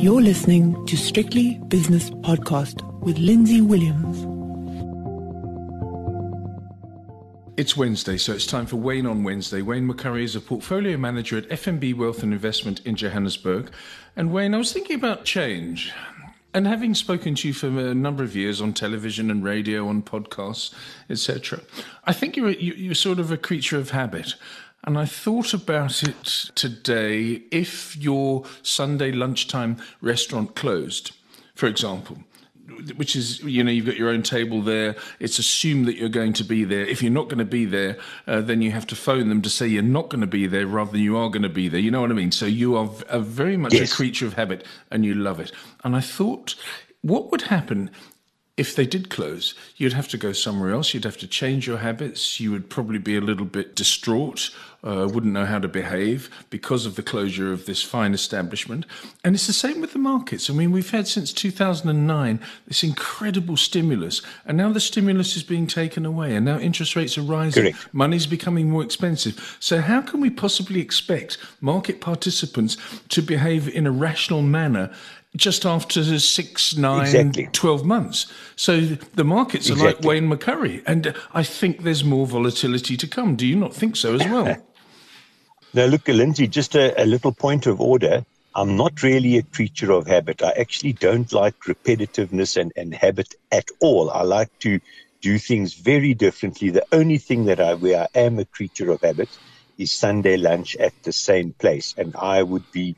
You're listening to Strictly Business Podcast with Lindsay Williams. It's Wednesday, so it's time for Wayne on Wednesday. Wayne McCurrie is a portfolio manager at FNB Wealth and Investment in Johannesburg. And Wayne, I was thinking about change. And having spoken to you for a number of years on television and radio, on podcasts, etc., I think you're, you're sort of a creature of habit. And I thought about it today. If your Sunday lunchtime restaurant closed, for example, which is, you know, you've got your own table there. It's assumed that you're going to be there. If you're not going to be there, uh, then you have to phone them to say you're not going to be there rather than you are going to be there. You know what I mean? So you are a very much yes. a creature of habit and you love it. And I thought, what would happen if they did close, you'd have to go somewhere else. You'd have to change your habits. You would probably be a little bit distraught, uh, wouldn't know how to behave because of the closure of this fine establishment. And it's the same with the markets. I mean, we've had since 2009 this incredible stimulus, and now the stimulus is being taken away, and now interest rates are rising. Correct. Money's becoming more expensive. So, how can we possibly expect market participants to behave in a rational manner? Just after six, nine, exactly. 12 months. So the markets are exactly. like Wayne McCurrie. And I think there's more volatility to come. Do you not think so as well? now, look, Lindsay, just a, a little point of order. I'm not really a creature of habit. I actually don't like repetitiveness and, and habit at all. I like to do things very differently. The only thing that I, where I am a creature of habit is Sunday lunch at the same place. And I would be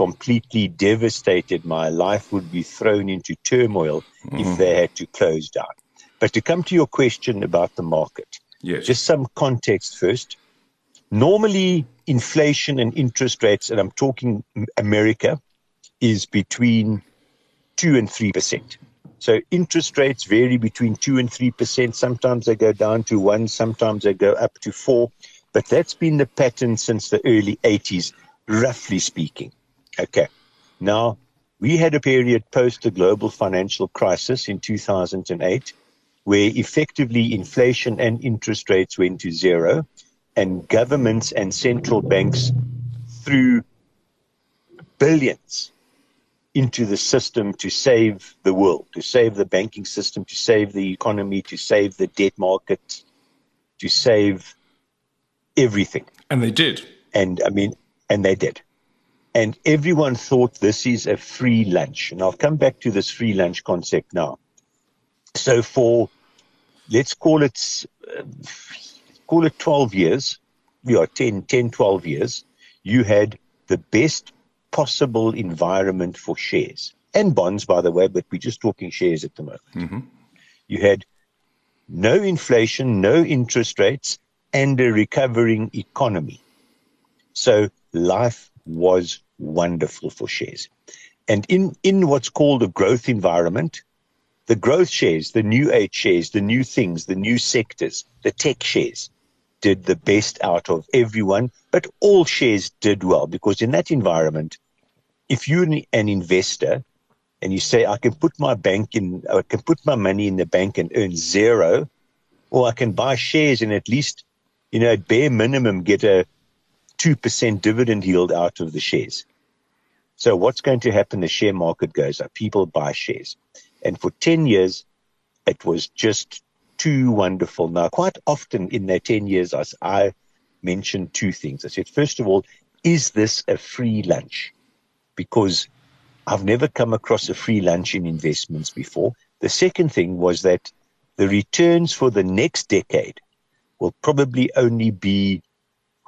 completely devastated. My life would be thrown into turmoil mm. if they had to close down. But to come to your question about the market, yes. just some context first. Normally, inflation and interest rates, and I'm talking America, is between 2 and 3%. So interest rates vary between 2 and 3%. Sometimes they go down to 1, sometimes they go up to 4. But that's been the pattern since the early 80s, roughly speaking. Okay. Now, we had a period post the global financial crisis in 2008 where effectively inflation and interest rates went to zero and governments and central banks threw billions into the system to save the world, to save the banking system, to save the economy, to save the debt market, to save everything. And they did. And I mean, and they did and everyone thought this is a free lunch. And I'll come back to this free lunch concept now. So for, let's call it, uh, call it 12 years, yeah, 10, 10, 12 years, you had the best possible environment for shares and bonds, by the way, but we're just talking shares at the moment. Mm-hmm. You had no inflation, no interest rates, and a recovering economy. So life was wonderful for shares. And in, in what's called a growth environment, the growth shares, the new age shares, the new things, the new sectors, the tech shares did the best out of everyone, but all shares did well because in that environment, if you're an investor and you say, I can put my bank in, I can put my money in the bank and earn zero, or I can buy shares and at least, you know, at bare minimum get a 2% dividend yield out of the shares. So what's going to happen? The share market goes up. People buy shares. And for 10 years, it was just too wonderful. Now, quite often in that 10 years, I, I mentioned two things. I said, first of all, is this a free lunch? Because I've never come across a free lunch in investments before. The second thing was that the returns for the next decade will probably only be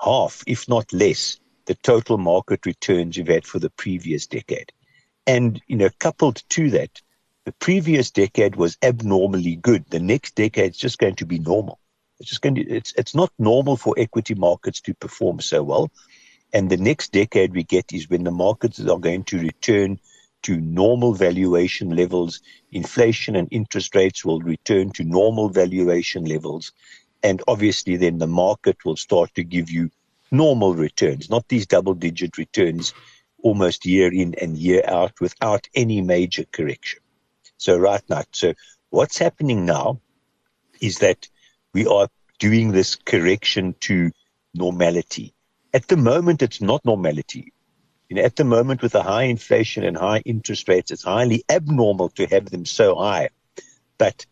half, if not less, the total market returns you've had for the previous decade. And, you know, coupled to that, the previous decade was abnormally good. The next decade is just going to be normal. It's just going to, it's, it's not normal for equity markets to perform so well. And the next decade we get is when the markets are going to return to normal valuation levels. Inflation and interest rates will return to normal valuation levels. And obviously, then the market will start to give you normal returns, not these double digit returns almost year in and year out without any major correction. So, right now, so what's happening now is that we are doing this correction to normality. At the moment, it's not normality. You know, at the moment with the high inflation and high interest rates, it's highly abnormal to have them so high. But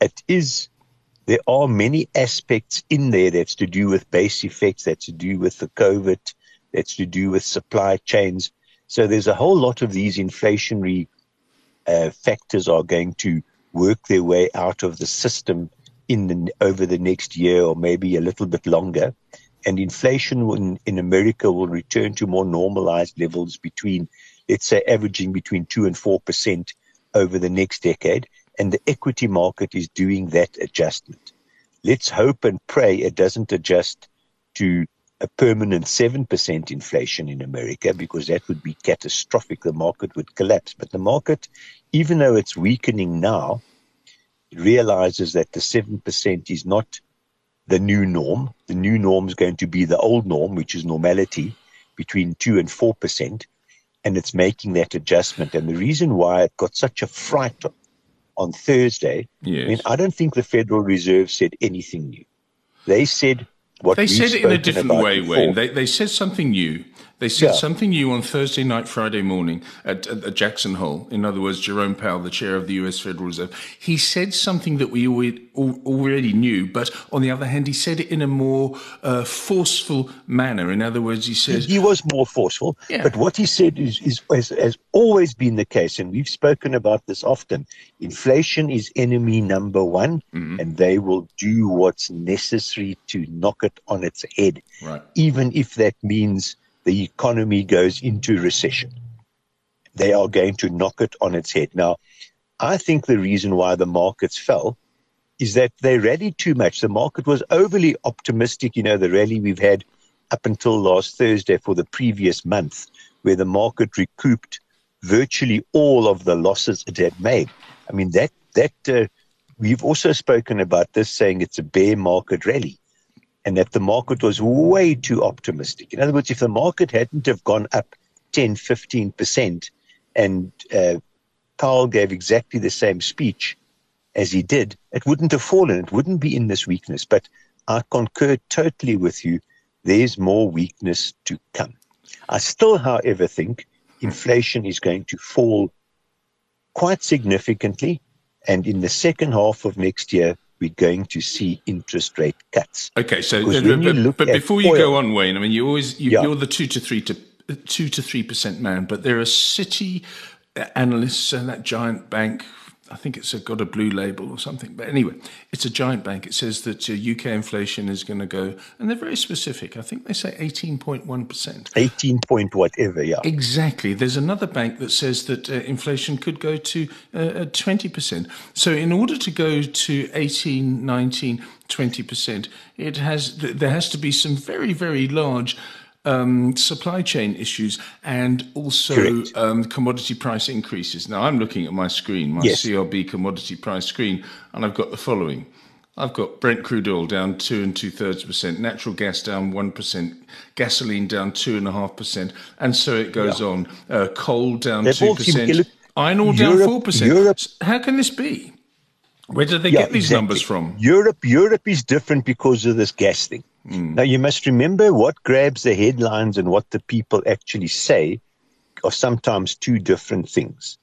it is there are many aspects in there that's to do with base effects, that's to do with the COVID, that's to do with supply chains. So there's a whole lot of these inflationary uh, factors are going to work their way out of the system in the, over the next year or maybe a little bit longer. And inflation in, in America will return to more normalized levels between, let's say, averaging between 2 and 4% over the next decade and the equity market is doing that adjustment. Let's hope and pray it doesn't adjust to a permanent 7% inflation in America because that would be catastrophic. The market would collapse. But the market, even though it's weakening now, realizes that the 7% is not the new norm. The new norm is going to be the old norm, which is normality between 2 and 4%. And it's making that adjustment. And the reason why it got such a fright on Thursday. Yes. I mean, I don't think the Federal Reserve said anything new. They said what they said it in a different way, before. Wayne. They, they said something new. They said yeah. something new on Thursday night, Friday morning at, at, Jackson Hole. In other words, Jerome Powell, the chair of the U.S. Federal Reserve, he said something that we already knew, but on the other hand, he said it in a more uh, forceful manner. In other words, he said he, he was more forceful. Yeah. But what he said is, is has, has always been the case, and we've spoken about this often. Inflation is enemy number one, mm-hmm. and they will do what's necessary to knock it on its head, right. even if that means the economy goes into recession. They are going to knock it on its head. Now, I think the reason why the markets fell is that they rallied too much. The market was overly optimistic. You know, the rally we've had up until last Thursday for the previous month, where the market recouped virtually all of the losses it had made. I mean, that, that, uh, we've also spoken about this saying it's a bear market rally and that the market was way too optimistic. In other words, if the market hadn't have gone up 10, 15%, and uh, Powell gave exactly the same speech as he did, it wouldn't have fallen. It wouldn't be in this weakness. But I concur totally with you. There's more weakness to come. I still, however, think inflation is going to fall quite significantly. And in the second half of next year, we're going to see interest rate cuts. Okay, so uh, but, but before you go on, Wayne, I mean, you always you, are the two to three to two to three percent man, but there are Citi analysts and that giant bank I think it's a, got a blue label or something. But anyway, it's a giant bank. It says that uh, UK inflation is going to go, and they're very specific. I think they say 18.1%. 18 point whatever, yeah. Exactly. There's another bank that says that uh, inflation could go to uh, 20%. Uh, so in order to go to 18, 19, 20%, it has, there has to be some very, very large um, supply chain issues and also um, commodity price increases. Now, I'm looking at my screen, my yes. CRB commodity price screen, and I've got the following. I've got Brent crude oil down two and two thirds percent, natural gas down one percent, gasoline down two and a half percent, and so it goes yeah. on. Uh, coal down two percent, iron ore down four percent. How can this be? Where did they yeah, get these exactly. numbers from? Europe, Europe is different because of this gas thing. Mm. Now, you must remember what grabs the headlines and what the people actually say are sometimes two different things.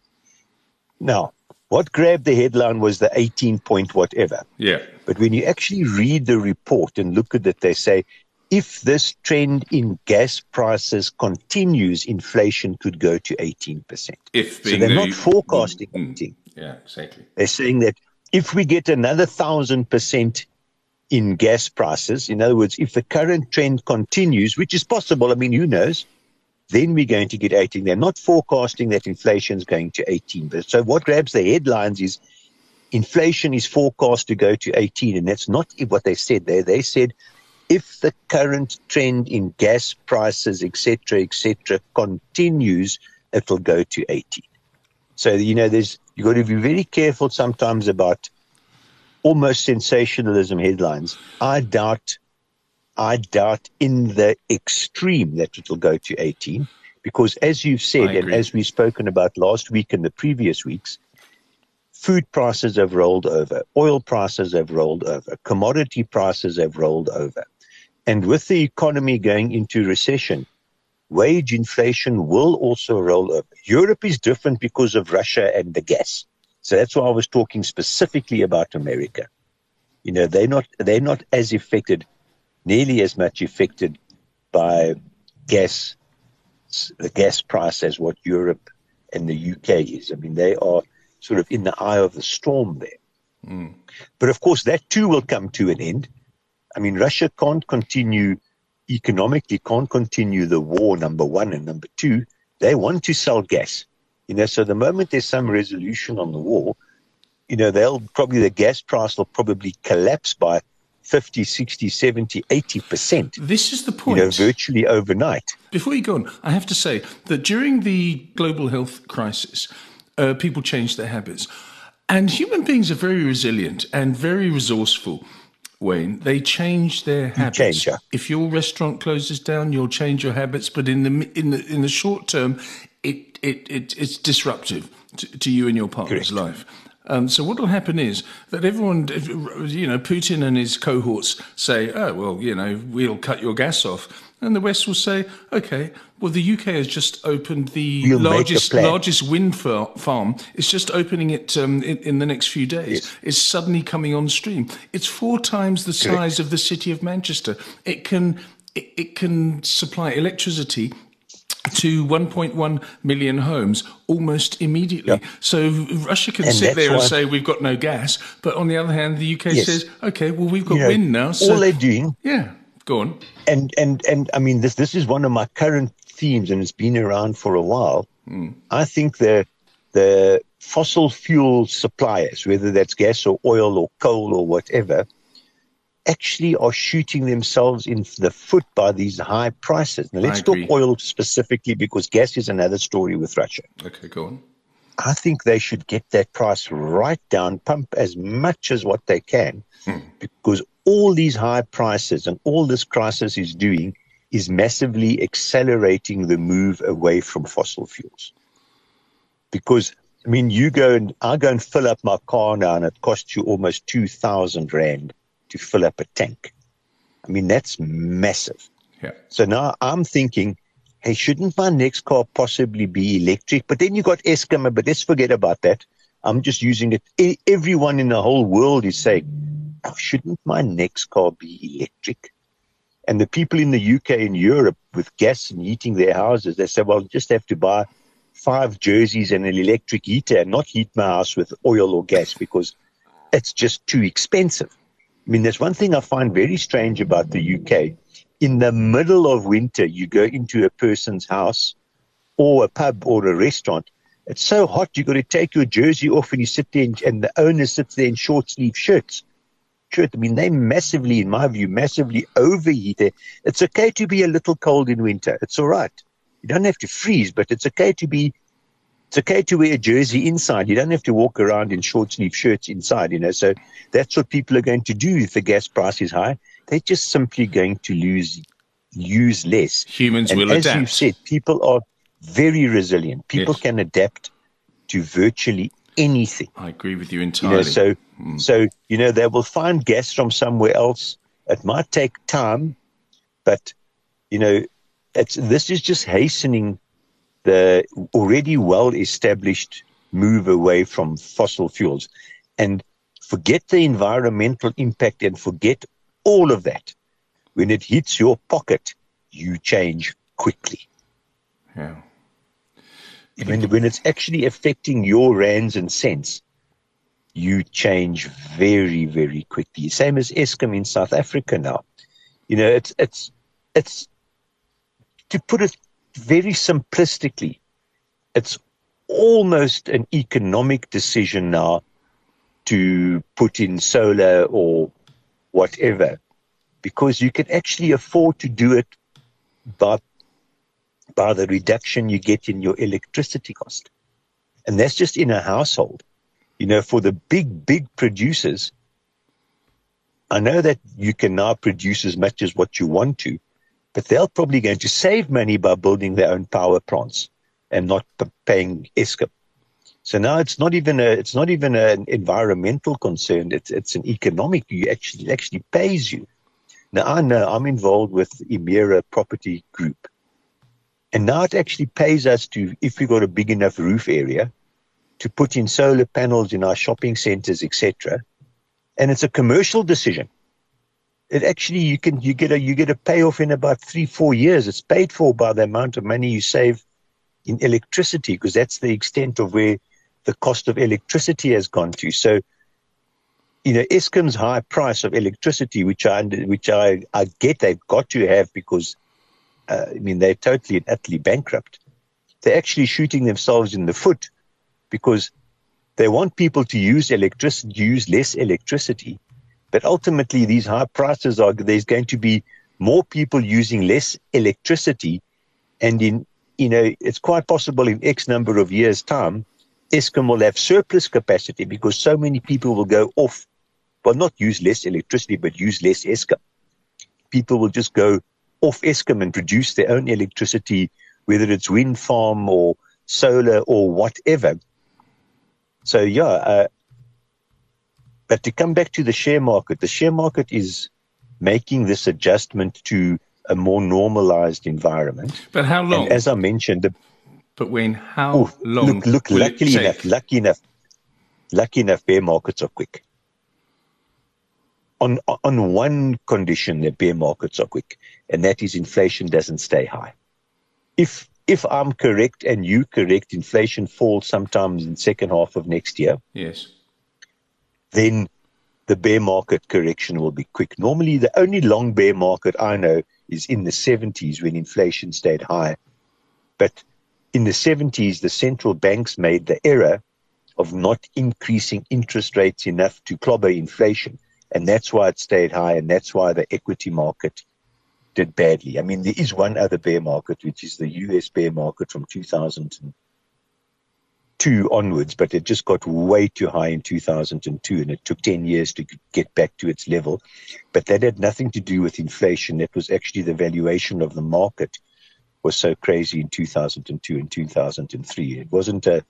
Now, what grabbed the headline was the 18 point whatever. Yeah. But when you actually read the report and look at it, they say if this trend in gas prices continues, inflation could go to 18%. If so they're the, not forecasting mm, anything. Yeah, exactly. They're saying that if we get another thousand percent in gas prices. In other words, if the current trend continues, which is possible, I mean, who knows, then we're going to get 18. They're not forecasting that inflation is going to 18. But so what grabs the headlines is inflation is forecast to go to 18, and that's not what they said there. They said if the current trend in gas prices, etc., etc., continues, it'll go to 18. So you know, there's you've got to be very careful sometimes about almost sensationalism headlines. I doubt, I doubt in the extreme that it will go to 18, because as you've said, and as we've spoken about last week and the previous weeks, food prices have rolled over, oil prices have rolled over, commodity prices have rolled over. And with the economy going into recession, wage inflation will also roll over. Europe is different because of Russia and the gas. So that's why I was talking specifically about America. You know, they're not they're not as affected, nearly as much affected by gas the gas price as what Europe and the UK is. I mean, they are sort of in the eye of the storm there. Mm. But of course, that too will come to an end. I mean, Russia can't continue economically, can't continue the war, number one. And number two, they want to sell gas. You know, so the moment there's some resolution on the war, you know, they'll probably, the gas price will probably collapse by 50, 60, 70, 80%. This is the point. You know, virtually overnight. Before you go on, I have to say that during the global health crisis, uh, people changed their habits. And human beings are very resilient and very resourceful. Wayne, they change their habits. Change, yeah. If your restaurant closes down, you'll change your habits. But in the in the in the short term, it it, it it's disruptive to, to you and your partner's Correct. life. Um, so what will happen is that everyone, you know, Putin and his cohorts say, "Oh well, you know, we'll cut your gas off," and the West will say, "Okay, well, the UK has just opened the we'll largest largest wind farm. It's just opening it um, in, in, the next few days. Yes. It's suddenly coming on stream. It's four times the size Correct. of the city of Manchester. It can." It, it can supply electricity to 1.1 million homes almost immediately. Yeah. So Russia can and sit there and say we've got no gas, but on the other hand, the UK yes. says, okay, well we've got you know, wind now. So, all they're doing, yeah, go on. And and and I mean this this is one of my current themes, and it's been around for a while. Mm. I think the the fossil fuel suppliers, whether that's gas or oil or coal or whatever, actually are shooting themselves in the foot by these high prices. Now, let's talk oil specifically because gas is another story with Russia. Okay, go on. I think they should get that price right down, pump as much as what they can, hmm. because all these high prices and all this crisis is doing is massively accelerating the move away from fossil fuels. Because I mean, you go and I go and fill up my car now, and it costs you almost two thousand rand to fill up a tank. I mean, that's massive. Yeah. So now I'm thinking, hey, shouldn't my next car possibly be electric? But then you got Eskom, but let's forget about that. I'm just using it. Everyone in the whole world is saying, oh, shouldn't my next car be electric? And the people in the UK and Europe with gas and heating their houses, they say, well, you just have to buy five jerseys and an electric heater and not heat my house with oil or gas because it's just too expensive. I mean, there's one thing I find very strange about the UK. In the middle of winter, you go into a person's house or a pub or a restaurant. It's so hot, you've got to take your jersey off and you sit there, and, and the owner sits there in short sleeve shirts. Shirt. I mean, they massively, in my view, massively overheat it. It's okay to be a little cold in winter. It's all right. You don't have to freeze, but it's okay to be it's okay to wear a jersey inside. You don't have to walk around in short sleeve shirts inside, you know. So that's what people are going to do if the gas price is high. They're just simply going to lose use less. Humans and will as adapt. As you said, people are very resilient. People yes. can adapt to virtually anything. I agree with you entirely. You know, so mm. so you know they will find gas from somewhere else. It might take time, but you know, it's this is just hastening the already well established move away from fossil fuels and forget the environmental impact and forget all of that. When it hits your pocket, you change quickly. Yeah. When, when it's actually affecting your rands and cents, you change very, very quickly. Same as Eskom in South Africa now. You know, it's it's it's to put it very simplistically, it's almost an economic decision now to put in solar or whatever, because you can actually afford to do it by, by the reduction you get in your electricity cost. And that's just in a household. You know, for the big, big producers, I know that you can now produce as much as what you want to, but they're probably going to save money by building their own power plants and not paying Eskom. So now it's not even a it's not even an environmental concern. It's it's an economic. You actually actually pays you. Now I know I'm involved with Emira Property Group, And now it actually pays us to, if we've got a big enough roof area, to put in solar panels in our shopping centers, etc. And it's a commercial decision. It actually you can you get a you get a payoff in about three four years. It's paid for by the amount of money you save in electricity because that's the extent of where the cost of electricity has gone to. So, you know, Eskom's high price of electricity, which I which I, I get they've got to have because uh, I mean they're totally and utterly bankrupt. They're actually shooting themselves in the foot because they want people to use electricity, use less electricity. But ultimately, these high prices are there's going to be more people using less electricity, and in you know it's quite possible in X number of years' time, Eskom will have surplus capacity because so many people will go off, well, not use less electricity, but use less Eskom. People will just go off Eskom and produce their own electricity, whether it's wind farm or solar or whatever. So yeah, uh, but to come back to the share market, the share market is making this adjustment to a more normalized environment. But how long? And as I mentioned, the, but when how oh, long? Look, look luckily enough, lucky enough, lucky enough, bear markets are quick. On on one condition, the bear markets are quick, and that is inflation doesn't stay high. If if I'm correct and you correct, inflation falls sometimes in second half of next year. Yes. Then the bear market correction will be quick. Normally, the only long bear market I know is in the 70s when inflation stayed high. But in the 70s, the central banks made the error of not increasing interest rates enough to clobber inflation. And that's why it stayed high. And that's why the equity market did badly. I mean, there is one other bear market, which is the US bear market from 2002 onwards, but it just got way too high in 2002 and it took 10 years to get back to its level. But that had nothing to do with inflation. It was actually the valuation of the market was so crazy in 2002 and 2003. It wasn't a,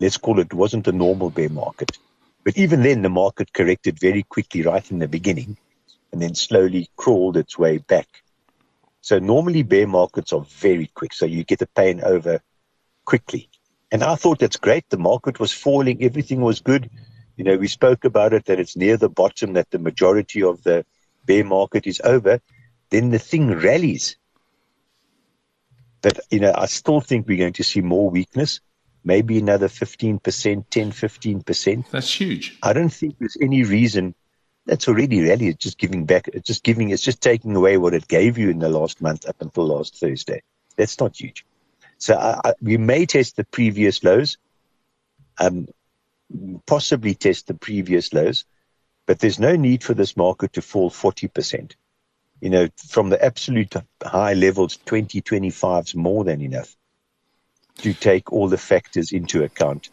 let's call it wasn't a normal bear market. But even then, the market corrected very quickly right in the beginning and then slowly crawled its way back. So normally bear markets are very quick. So you get the pain over quickly. And I thought that's great. The market was falling. Everything was good. You know, we spoke about it that it's near the bottom, that the majority of the bear market is over. Then the thing rallies. But, you know, I still think we're going to see more weakness, maybe another 15%, 10, 15%. That's huge. I don't think there's any reason that's already really it's just giving back it's just giving it's just taking away what it gave you in the last month up until last thursday that's not huge so I, I, we may test the previous lows um possibly test the previous lows but there's no need for this market to fall 40% you know from the absolute high levels 20 25 is more than enough to take all the factors into account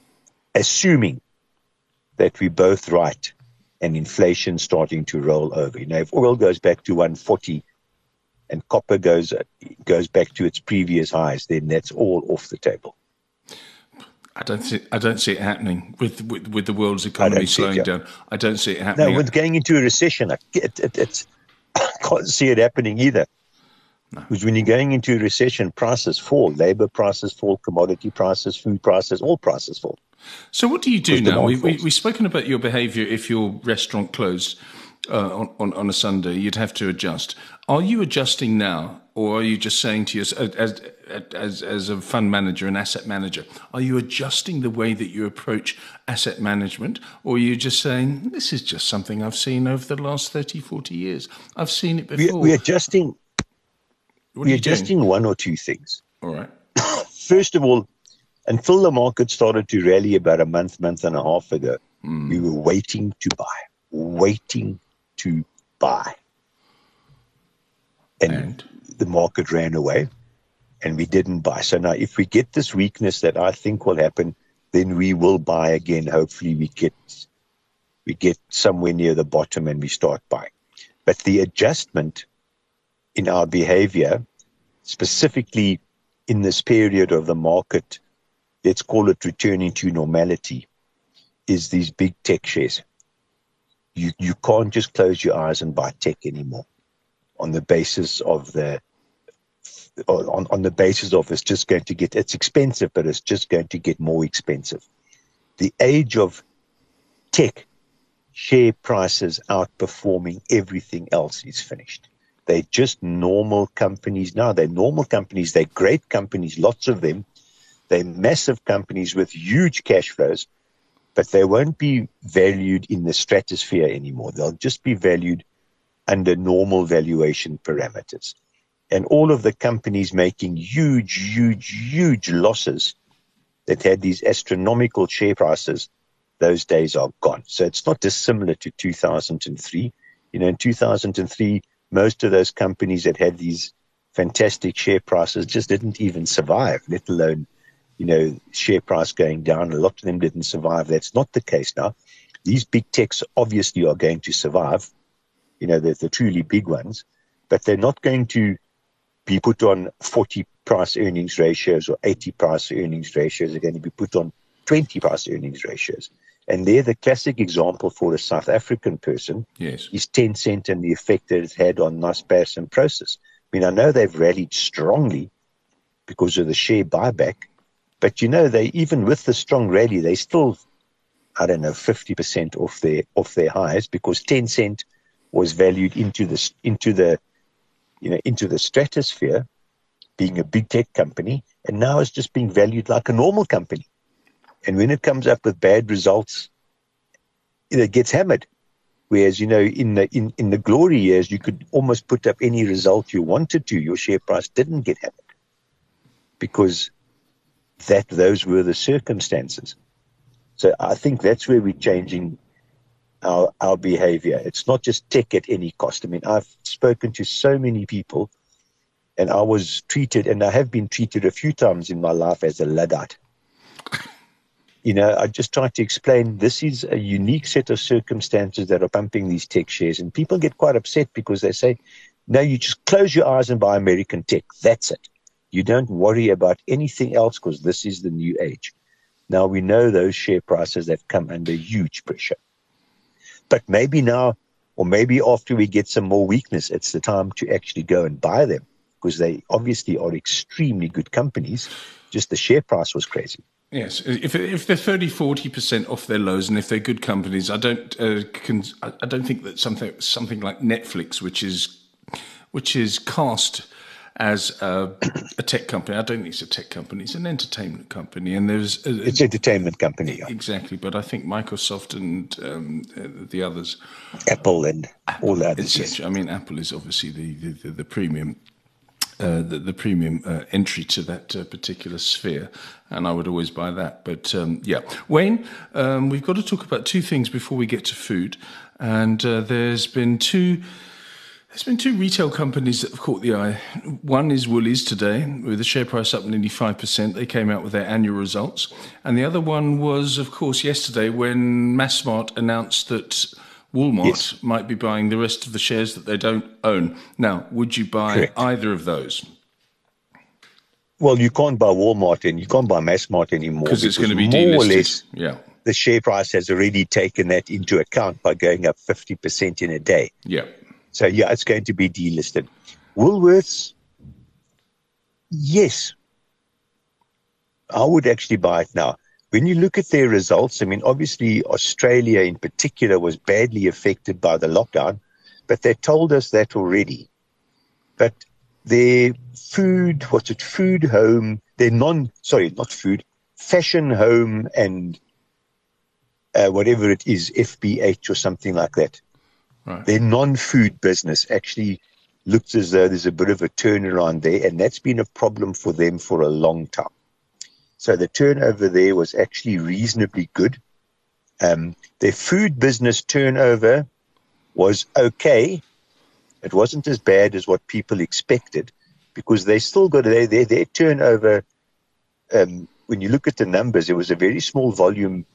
assuming that we're both right and inflation starting to roll over. You know, if oil goes back to 140 and copper goes goes back to its previous highs, then that's all off the table. I don't see. I don't see it happening with with, with the world's economy slowing it, yeah. down. I don't see it happening. No, with going into a recession, I, it, it, it's I can't see it happening either. No. Because when you're going into a recession, prices fall, labor prices fall, commodity prices, food prices, all prices fall. So, what do you do now? We, we, we've spoken about your behaviour if your restaurant closed uh, on, on, on, a Sunday, you'd have to adjust. Are you adjusting now, or are you just saying to yourself, as, as, as a fund manager, an asset manager, are you adjusting the way that you approach asset management, or are you just saying, this is just something I've seen over the last 30, 40 years? I've seen it before. We're, adjusting, we're adjusting doing? one or two things. All right. First of all, until the market started to rally about a month, month and a half ago, mm. we were waiting to buy, waiting to buy. And, and, the market ran away and we didn't buy. So now, if we get this weakness that I think will happen, then we will buy again. Hopefully, we get we get somewhere near the bottom and we start buying. But the adjustment in our behavior, specifically in this period of the market let's call it returning to normality, is these big tech shares. You, you can't just close your eyes and buy tech anymore on the basis of the on, on the basis of it's just going to get, it's expensive, but it's just going to get more expensive. The age of tech share prices outperforming everything else is finished. They're just normal companies now. They're normal companies. They're great companies, lots of them. They're massive companies with huge cash flows, but they won't be valued in the stratosphere anymore. They'll just be valued under normal valuation parameters. And all of the companies making huge, huge, huge losses that had these astronomical share prices, those days are gone. So it's not dissimilar to 2003. You know, in 2003, most of those companies that had these fantastic share prices just didn't even survive, let alone, you know, share price going down. A lot of them didn't survive. That's not the case now. These big techs obviously are going to survive, you know, the, the truly big ones, but they're not going to be put on 40 price earnings ratios or 80 price earnings ratios. They're going to be put on 20 price earnings ratios. And they're the classic example for a South African person yes. is Tencent and the effect that it's had on Naspers and Prosus. I mean, I know they've rallied strongly because of the share buyback, but you know, they even with the strong rally, they still, I don't know, 50% off their off their highs because Tencent was valued into the into the you know into the stratosphere, being a big tech company, and now it's just being valued like a normal company. And when it comes up with bad results, it gets hammered. Whereas, you know, in the in, in the glory years, you could almost put up any result you wanted to. Your share price didn't get hammered because that those were the circumstances. So I think that's where we're changing our our behavior. It's not just tech at any cost. I mean, I've spoken to so many people, and I was treated, and I have been treated a few times in my life as a luddite you know, I just try to explain this is a unique set of circumstances that are pumping these tech shares. And people get quite upset because they say, no, you just close your eyes and buy American tech. That's it. You don't worry about anything else because this is the new age. Now we know those share prices have come under huge pressure. But maybe now, or maybe after we get some more weakness, it's the time to actually go and buy them because they obviously are extremely good companies. Just the share price was crazy. Yes, if if they're 30 40 percent off their lows, and if they're good companies, I don't uh, I don't think that something something like Netflix, which is which is cast as a, a, tech company. I don't think it's a tech company; it's an entertainment company, and there's a, it's entertainment company. Yeah. Exactly, but I think Microsoft and um, uh, the others, Apple and Apple, all the others. Yes. I mean, Apple is obviously the the, the, the premium uh, the, the, premium uh, entry to that uh, particular sphere, and I would always buy that. But um, yeah, Wayne, um, we've got to talk about two things before we get to food, and uh, there's been two. There's been two retail companies that have caught the eye. One is Woolies today, with the share price up nearly 5%. They came out with their annual results. And the other one was, of course, yesterday when Massmart announced that Walmart yes. might be buying the rest of the shares that they don't own. Now, would you buy Correct. either of those? Well, you can't buy Walmart and you can't buy Massmart anymore because it's going to be more delisted. or less. Yeah, the share price has already taken that into account by going up fifty percent in a day. Yeah. So yeah, it's going to be delisted. Woolworths, yes, I would actually buy it now when you look at their results, I mean, obviously Australia in particular was badly affected by the lockdown, but they told us that already. But their food, what's it, food, home, their non, sorry, not food, fashion, home, and uh, whatever it is, FBH or something like that. Right. Their non food business actually looks as though there's a bit of a turnaround there, and that's been a problem for them for a long time. So the turnover there was actually reasonably good. Um, their food business turnover was okay. It wasn't as bad as what people expected because they still got their, their, their turnover. Um, when you look at the numbers, it was a very small volume.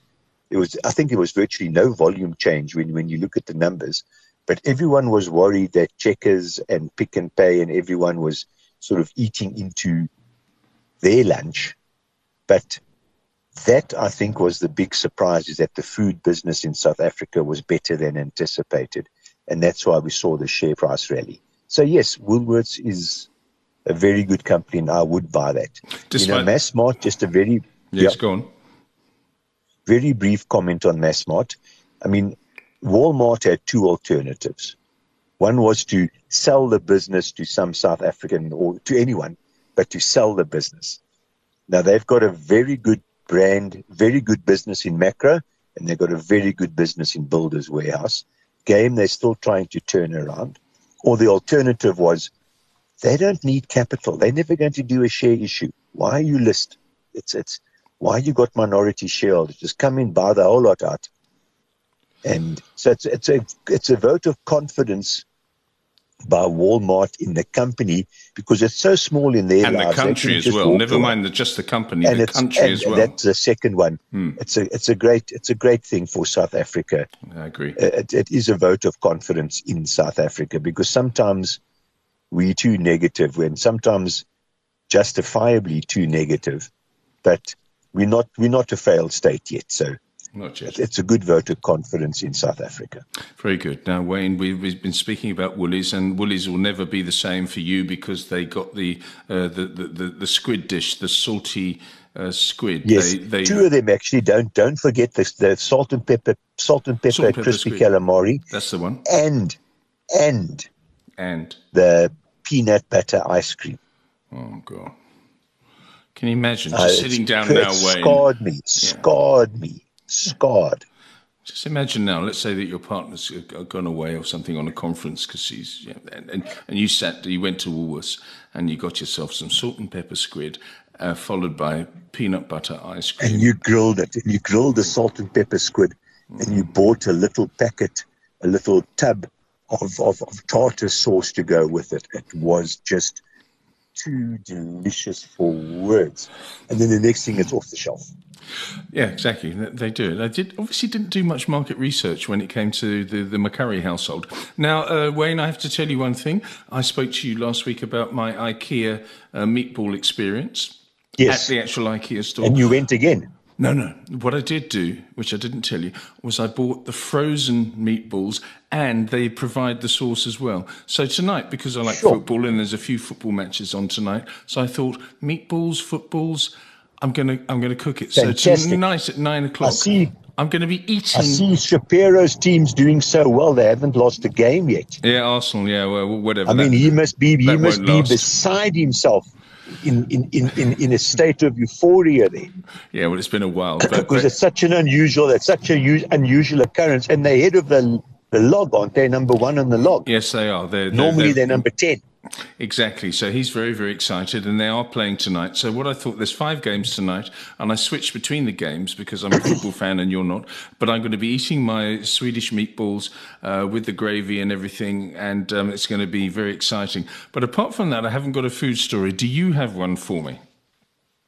It was, I think, it was virtually no volume change when, when you look at the numbers. But everyone was worried that Checkers and Pick n Pay and everyone was sort of eating into their lunch but that I think was the big surprise is that the food business in South Africa was better than anticipated. And that's why we saw the share price rally. So yes, Woolworths is a very good company, and I would buy that. Despite- you know, Massmart, just a very Yes, yeah. go on. Very brief comment on Massmart. I mean, Walmart had two alternatives. One was to sell the business to some South African or to anyone, but to sell the business. Now they've got a very good brand, very good business in Makro, and they've got a very good business in Builders Warehouse. Game they're still trying to turn around. Or the alternative was they don't need capital. They're never going to do a share issue. Why you list? It's it's why you got minority shareholders? Just come in, buy the whole lot out. And so it's it's a it's a vote of confidence by Walmart in the company because it's so small in their And the lives. they country as well. Never mind the, just the company, And the country and as well. that's the second one. Hmm. It's a it's a great it's a great thing for South Africa I agree. it, it is a vote of confidence in South Africa because sometimes we're too negative and sometimes justifiably too negative, but we're not we're not a failed state yet. So Not yet. it's a good vote of confidence in South Africa. Very good. Now, Wayne, we've, we've been speaking about Woolies, and Woolies will never be the same for you because they got the uh, the, the, the the squid dish, the salty uh, squid. Yes, they, they, two of them actually. Don't don't forget the, the salt and pepper salt and pepper, Salt and pepper crispy squid. calamari That's the one. and and And the peanut butter ice cream. oh god, can you imagine Uh, just it's- sitting down now, Wayne? Scarred me, scarred me, scarred. Just imagine now. Let's say that your partner's gone away or something on a conference because she's yeah, and, and you sat, you went to Woolworths and you got yourself some salt and pepper squid, uh, followed by peanut butter ice cream. and you grilled it and you grilled the salt and pepper squid and you bought a little packet a little tub of, of, of tartar sauce to go with it it was just too delicious for words and then the next thing it's off the shelf Yeah, exactly. They do. They did obviously didn't do much market research when it came to the the McCurrie household. Now, uh, Wayne, I have to tell you one thing. I spoke to you last week about my IKEA uh, meatball experience Yes. at the actual IKEA store. and you went again No, no. What I did do, which I didn't tell you, was I bought the frozen meatballs and they provide the sauce as well. So tonight, because I like Sure. football and there's a few football matches on tonight, so I thought meatballs, footballs. I'm gonna I'm gonna cook it. So Fantastic. tonight at nine o'clock, I see- I'm gonna be eating. I see Shapiro's team's doing so well they haven't lost a game yet Yeah, Arsenal. Yeah, well, whatever. I mean he must be he must be last. beside himself in, in, in, in, in a state of euphoria there yeah, well, it's been a while, because but it's such an unusual, it's such a u- unusual occurrence, and they're head of the the log, aren't they? Number one on the log. yes, they are. They're, they're, Normally they're, they're number ten. Exactly. So he's very, very excited, and they are playing tonight. So what I thought, there's five games tonight, and I switched between the games because I'm a football fan and you're not. But I'm going to be eating my Swedish meatballs uh, with the gravy and everything, and um, it's going to be very exciting. But apart from that, I haven't got a food story. Do you have one for me?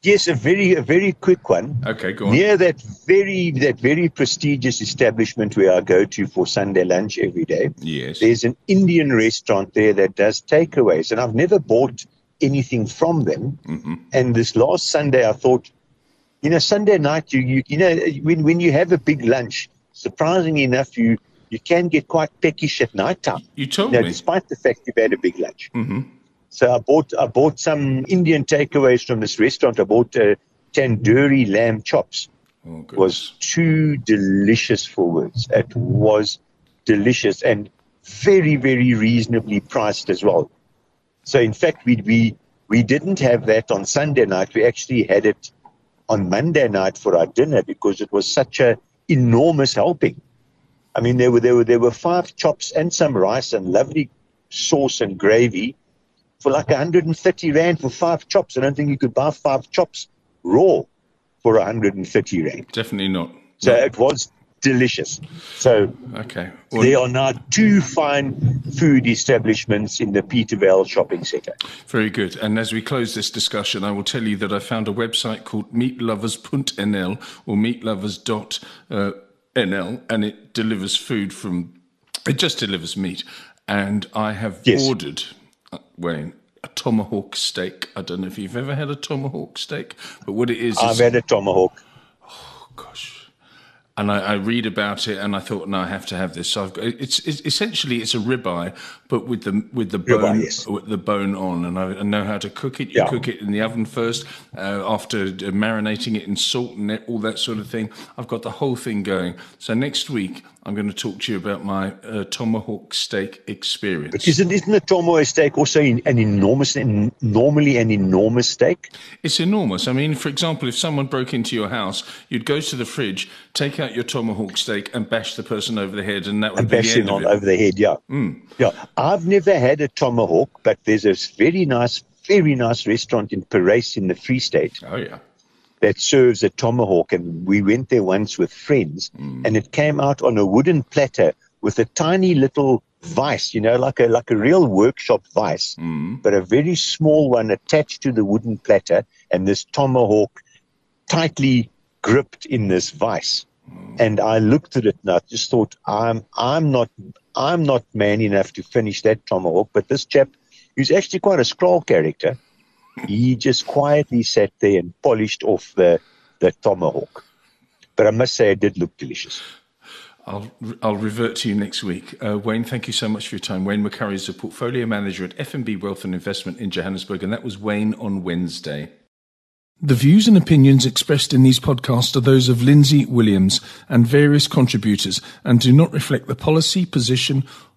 Yes, a very a very quick one. Okay, go on. Near that very that very prestigious establishment where I go to for Sunday lunch every day. Yes. There's an Indian restaurant there that does takeaways, and I've never bought anything from them. Mm-hmm. And this last Sunday, I thought, you know, Sunday night, you you, you know, when when you have a big lunch, surprisingly enough, you you can get quite peckish at night time. You told you know, me. despite the fact you've had a big lunch. hmm So I bought I bought some Indian takeaways from this restaurant. I bought uh, tandoori lamb chops. Oh. Was too delicious for words. It was delicious and very very reasonably priced as well. So in fact we we we didn't have that on Sunday night. We actually had it on Monday night for our dinner because it was such a enormous helping. I mean there were there were there were five chops and some rice and lovely sauce and gravy for like 130 rand for five chops. I don't think you could buy five chops raw for 130 rand. Definitely not. So it was delicious. So Okay. Well, there are now two fine food establishments in the Petervale shopping centre. Very good. And as we close this discussion, I will tell you that I found a website called meatlovers.nl or meatlovers.nl, and it delivers food from, it just delivers meat. And I have Yes. ordered, Wayne, a tomahawk steak. I don't know if you've ever had a tomahawk steak, but what it is, I've is had a tomahawk. Oh gosh. And I, I read about it, and I thought, no, I have to have this. So I've got, it's, it's essentially it's a ribeye, but with the with the bone Ribeye, yes. with the bone on, and I, I know how to cook it. You Yeah. cook it in the oven first, uh, after uh, marinating it in salt and it- all that sort of thing. I've got the whole thing going. So next week I'm going to talk to you about my uh, tomahawk steak experience. Isn't, isn't a tomahawk steak also an enormous, an, normally an enormous steak? It's enormous. I mean, for example, if someone broke into your house, you'd go to the fridge, take out your tomahawk steak, and bash the person over the head, and that would And be the bashing end on of it. over the head, yeah. Yeah. I've never had a tomahawk, but there's a very nice, very nice restaurant in Parys in the Free State Oh yeah. That serves a tomahawk. And we went there once with friends, hmm. and it came out on a wooden platter with a tiny little vice, you know, like a like a real workshop vice, hmm. but a very small one attached to the wooden platter, and this tomahawk tightly gripped in this vice. Hmm. And I looked at it and I just thought, I'm I'm not I'm not man enough to finish that tomahawk, but this chap, who's actually quite a scroll character, he just quietly sat there and polished off the the tomahawk. But I must say, it did look delicious. I'll I'll revert to you next week. Uh, Wayne, thank you so much for your time. Wayne McCurrie is a portfolio manager at FNB Wealth and Investment in Johannesburg, and that was Wayne on Wednesday. The views and opinions expressed in these podcasts are those of Lindsay Williams and various contributors and do not reflect the policy, position,